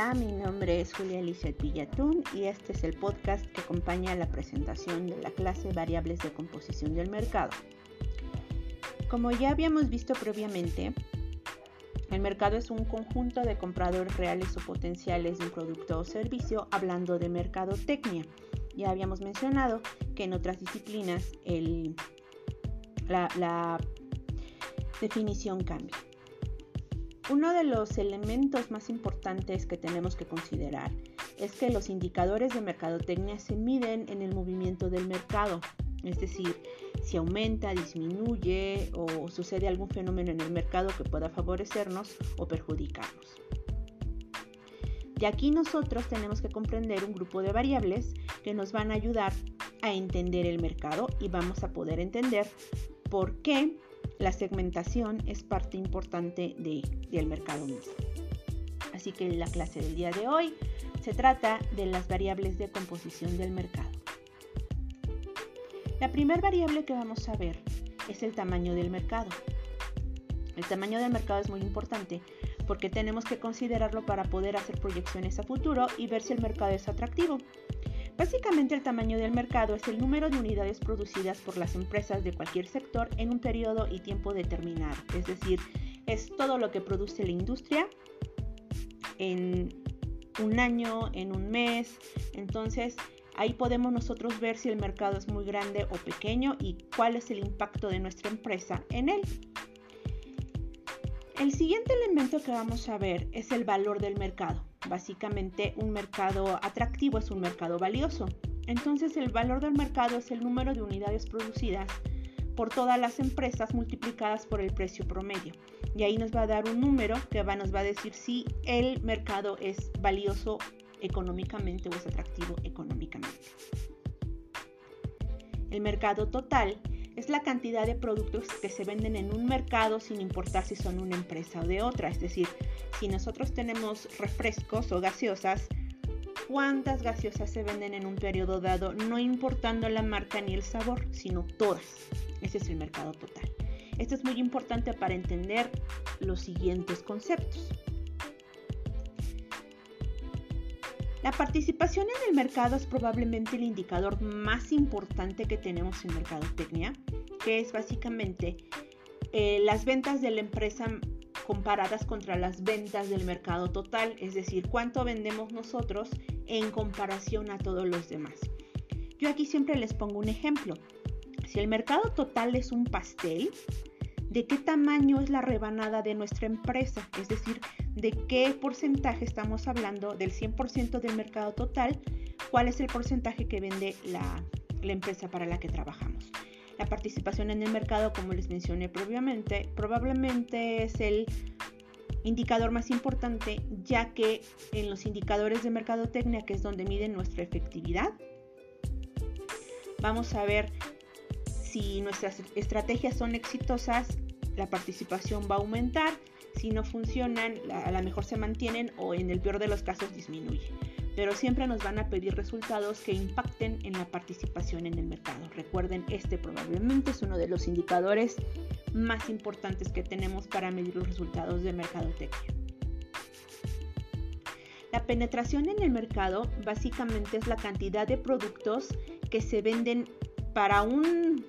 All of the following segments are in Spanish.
Mi nombre es Julia Lizeth Villatún y este es el podcast que acompaña la presentación de la clase Variables de Composición del Mercado. Como ya habíamos visto previamente, el mercado es un conjunto de compradores reales o potenciales de un producto o servicio hablando de mercadotecnia. Ya habíamos mencionado que en otras disciplinas la, la definición cambia. Uno de los elementos más importantes que tenemos que considerar es que los indicadores de mercadotecnia se miden en el movimiento del mercado, es decir, si aumenta, disminuye o sucede algún fenómeno en el mercado que pueda favorecernos o perjudicarnos. De aquí nosotros tenemos que comprender un grupo de variables que nos van a ayudar a entender el mercado y vamos a poder entender por qué la segmentación es parte importante del mercado mismo. Así que la clase del día de hoy se trata de las variables de composición del mercado. La primera variable que vamos a ver es el tamaño del mercado. El tamaño del mercado es muy importante porque tenemos que considerarlo para poder hacer proyecciones a futuro y ver si el mercado es atractivo. Básicamente el tamaño del mercado es el número de unidades producidas por las empresas de cualquier sector en un periodo y tiempo determinado. Es decir, es todo lo que produce la industria en un año, en un mes. Entonces, ahí podemos nosotros ver si el mercado es muy grande o pequeño y cuál es el impacto de nuestra empresa en él. El siguiente elemento que vamos a ver es el valor del mercado. Básicamente un mercado atractivo es un mercado valioso. Entonces el valor del mercado es el número de unidades producidas por todas las empresas multiplicadas por el precio promedio. Y ahí nos va a dar un número que nos va a decir si el mercado es valioso económicamente o es atractivo económicamente. El mercado total es la cantidad de productos que se venden en un mercado sin importar si son una empresa o de otra. Es decir, si nosotros tenemos refrescos o gaseosas, cuántas gaseosas se venden en un periodo dado, no importando la marca ni el sabor, sino todas. Ese es el mercado total. Esto es muy importante para entender los siguientes conceptos. La participación en el mercado es probablemente el indicador más importante que tenemos en Mercadotecnia, que es básicamente eh, las ventas de la empresa comparadas contra las ventas del mercado total, es decir, cuánto vendemos nosotros en comparación a todos los demás. Yo aquí siempre les pongo un ejemplo. Si el mercado total es un pastel, ¿de qué tamaño es la rebanada de nuestra empresa? Es decir, ¿de qué porcentaje estamos hablando del 100% del mercado total? ¿Cuál es el porcentaje que vende la, empresa para la que trabajamos? La participación en el mercado, como les mencioné previamente, probablemente es el indicador más importante, ya que en los indicadores de mercadotecnia, que es donde miden nuestra efectividad, vamos a ver si nuestras estrategias son exitosas, la participación va a aumentar, si no funcionan, a lo mejor se mantienen o en el peor de los casos disminuye pero siempre nos van a pedir resultados que impacten en la participación en el mercado. Recuerden, este probablemente es uno de los indicadores más importantes que tenemos para medir los resultados de mercadotecnia. La penetración en el mercado básicamente es la cantidad de productos que se venden para un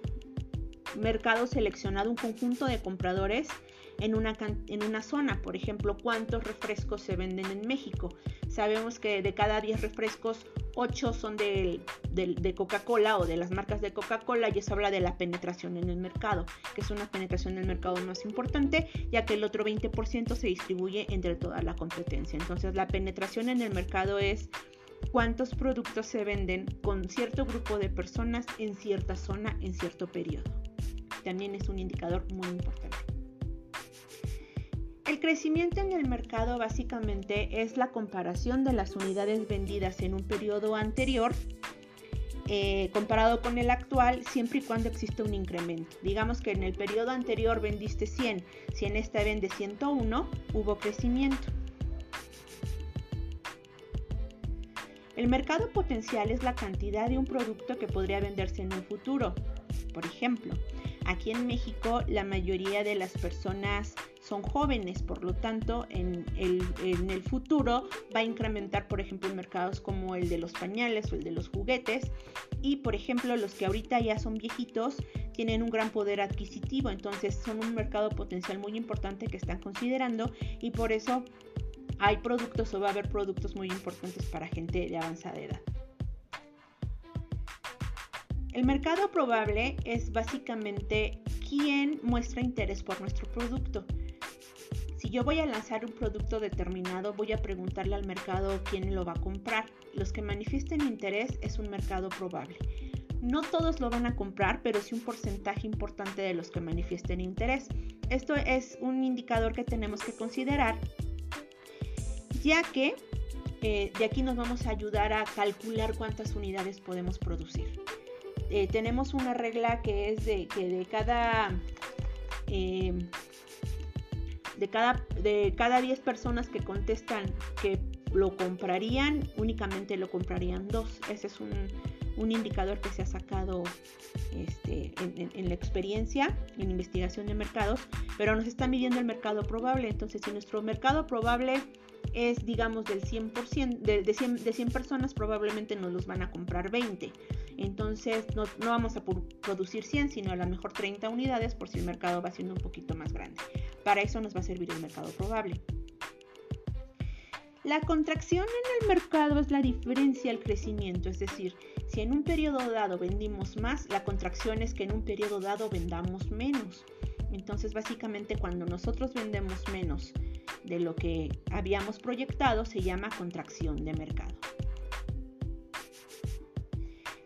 mercado seleccionado, un conjunto de compradores en una, en una zona. Por ejemplo, cuántos refrescos se venden en México. Sabemos que de cada 10 refrescos, 8 son de, de, Coca-Cola o de las marcas de Coca-Cola y eso habla de la penetración en el mercado, que es una penetración en el mercado más importante, ya que el otro 20% se distribuye entre toda la competencia. Entonces la penetración en el mercado es cuántos productos se venden con cierto grupo de personas en cierta zona en cierto periodo. También es un indicador muy importante. El crecimiento en el mercado básicamente es la comparación de las unidades vendidas en un periodo anterior eh, comparado con el actual siempre y cuando existe un incremento. Digamos que en el periodo anterior vendiste 100, si en esta vende 101, hubo crecimiento. El mercado potencial es la cantidad de un producto que podría venderse en un futuro. Por ejemplo, aquí en México la mayoría de las personas son jóvenes, por lo tanto en el, futuro va a incrementar, por ejemplo, en mercados como el de los pañales o el de los juguetes. Y, por ejemplo, los que ahorita ya son viejitos tienen un gran poder adquisitivo, entonces son un mercado potencial muy importante que están considerando y por eso hay productos o va a haber productos muy importantes para gente de avanzada edad. El mercado probable es básicamente quien muestra interés por nuestro producto. Si yo voy a lanzar un producto determinado, voy a preguntarle al mercado quién lo va a comprar. Los que manifiesten interés es un mercado probable. No todos lo van a comprar, pero sí un porcentaje importante de los que manifiesten interés. Esto es un indicador que tenemos que considerar, ya que eh, de aquí nos vamos a ayudar a calcular cuántas unidades podemos producir. Eh, tenemos una regla que es de que de cada em, de cada de cada 10 personas que contestan que lo comprarían únicamente lo comprarían dos. Ese es un, indicador que se ha sacado este, en, la experiencia en investigación de mercados pero nos está midiendo el mercado probable. Entonces si nuestro mercado probable es digamos del 100% de, de, 100, de 100 personas probablemente nos los van a comprar 20 entonces no, vamos a producir 100, sino a lo mejor 30 unidades por si el mercado va siendo un poquito más grande. Para eso nos va a servir el mercado probable. La contracción en el mercado es la diferencia al crecimiento, es decir, si en un periodo dado vendimos más, la contracción es que en un periodo dado vendamos menos. Entonces, básicamente cuando nosotros vendemos menos de lo que habíamos proyectado, se llama contracción de mercado.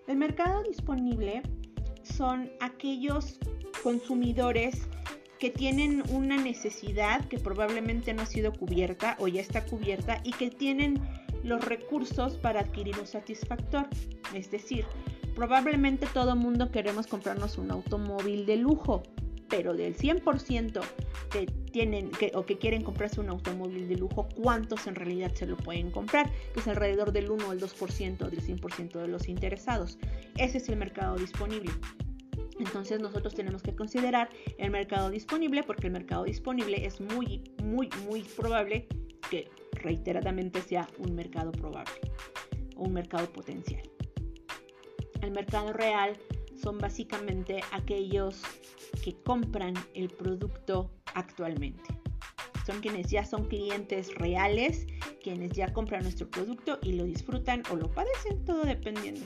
El mercado disponible son aquellos consumidores que tienen una necesidad que probablemente no ha sido cubierta o ya está cubierta y que tienen los recursos para adquirir un satisfactor. Es decir, probablemente todo mundo queremos comprarnos un automóvil de lujo, pero del 100% que tienen que, o que quieren comprarse un automóvil de lujo, ¿cuántos en realidad se lo pueden comprar? Que es alrededor del 1 o el 2% del 100% de los interesados. Ese es el mercado disponible. Entonces nosotros tenemos que considerar el mercado disponible porque el mercado disponible es muy, muy, muy probable que reiteradamente sea un mercado probable o un mercado potencial. El mercado real son básicamente aquellos que compran el producto actualmente. Son quienes ya son clientes reales, quienes ya compran nuestro producto y lo disfrutan o lo padecen, todo dependiendo.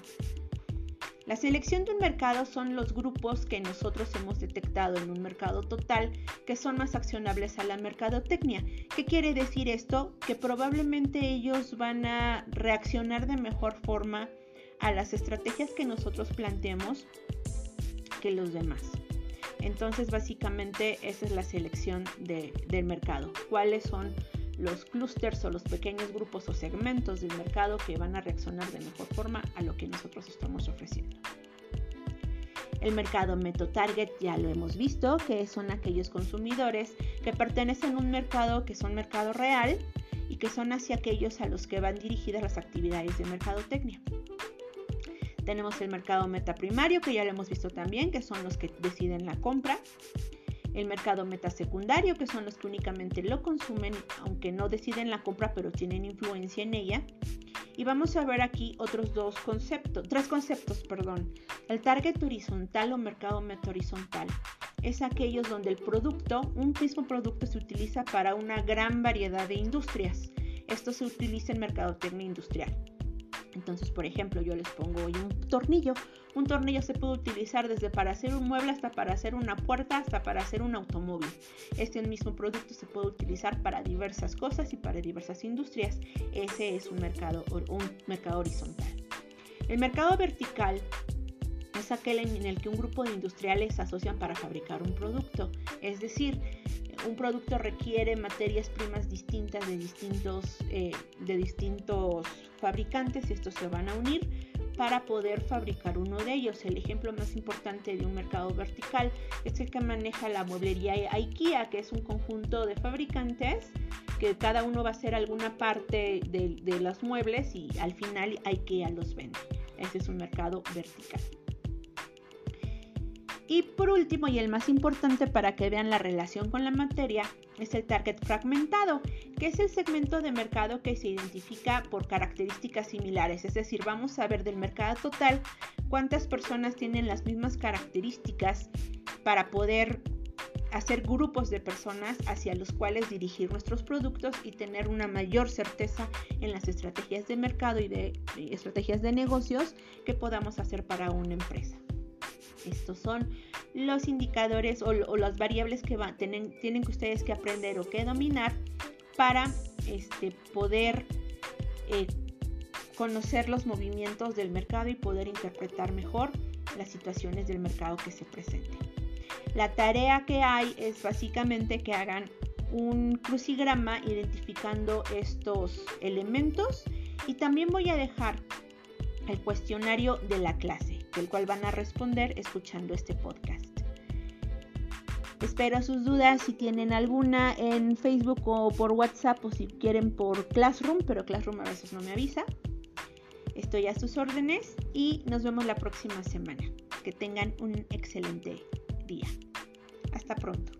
La selección de un mercado son los grupos que nosotros hemos detectado en un mercado total que son más accionables a la mercadotecnia. ¿Qué quiere decir esto? Que probablemente ellos van a reaccionar de mejor forma a las estrategias que nosotros planteemos que los demás. Entonces, básicamente, esa es la selección del mercado. ¿Cuáles son los clústeres o los pequeños grupos o segmentos del mercado que van a reaccionar de mejor forma a lo que nosotros estamos ofreciendo? El mercado Meto-Target ya lo hemos visto, que son aquellos consumidores que pertenecen a un mercado que son mercado real y que son hacia aquellos a los que van dirigidas las actividades de mercadotecnia. Tenemos el mercado meta primario, que ya lo hemos visto también, que son los que deciden la compra. El mercado meta secundario, que son los que únicamente lo consumen, aunque no deciden la compra, pero tienen influencia en ella. Y vamos a ver aquí otros dos conceptos, tres conceptos, perdón. El target horizontal o mercado meta horizontal es aquellos donde el producto, un mismo producto se utiliza para una gran variedad de industrias. Esto se utiliza en mercadotecnia industrial. Entonces, por ejemplo, yo les pongo hoy un tornillo. Un tornillo se puede utilizar desde para hacer un mueble hasta para hacer una puerta hasta para hacer un automóvil. Este mismo producto se puede utilizar para diversas cosas y para diversas industrias. Ese es un mercado, un mercado horizontal. El mercado vertical es aquel en el que un grupo de industriales se asocian para fabricar un producto. Es decir, un producto requiere materias primas distintas de distintos, eh, de distintos fabricantes y estos se van a unir para poder fabricar uno de ellos. El ejemplo más importante de un mercado vertical es el que maneja la mueblería IKEA, que es un conjunto de fabricantes que cada uno va a hacer alguna parte de, de los muebles y al final IKEA los vende. Ese es un mercado vertical. Y por último, y el más importante para que vean la relación con la materia, es el target fragmentado, que es el segmento de mercado que se identifica por características similares. Es decir, vamos a ver del mercado total cuántas personas tienen las mismas características para poder hacer grupos de personas hacia los cuales dirigir nuestros productos y tener una mayor certeza en las estrategias de mercado y de estrategias de negocios que podamos hacer para una empresa. Estos son los indicadores o, las variables que tienen, que ustedes que aprender o que dominar para este, poder eh, conocer los movimientos del mercado y poder interpretar mejor las situaciones del mercado que se presenten. La tarea que hay es básicamente que hagan un crucigrama identificando estos elementos y también voy a dejar el cuestionario de la clase el cual van a responder escuchando este podcast. Espero sus dudas si tienen alguna en Facebook o por WhatsApp o si quieren por Classroom, pero Classroom a veces no me avisa. Estoy a sus órdenes y nos vemos la próxima semana. Que tengan un excelente día. Hasta pronto.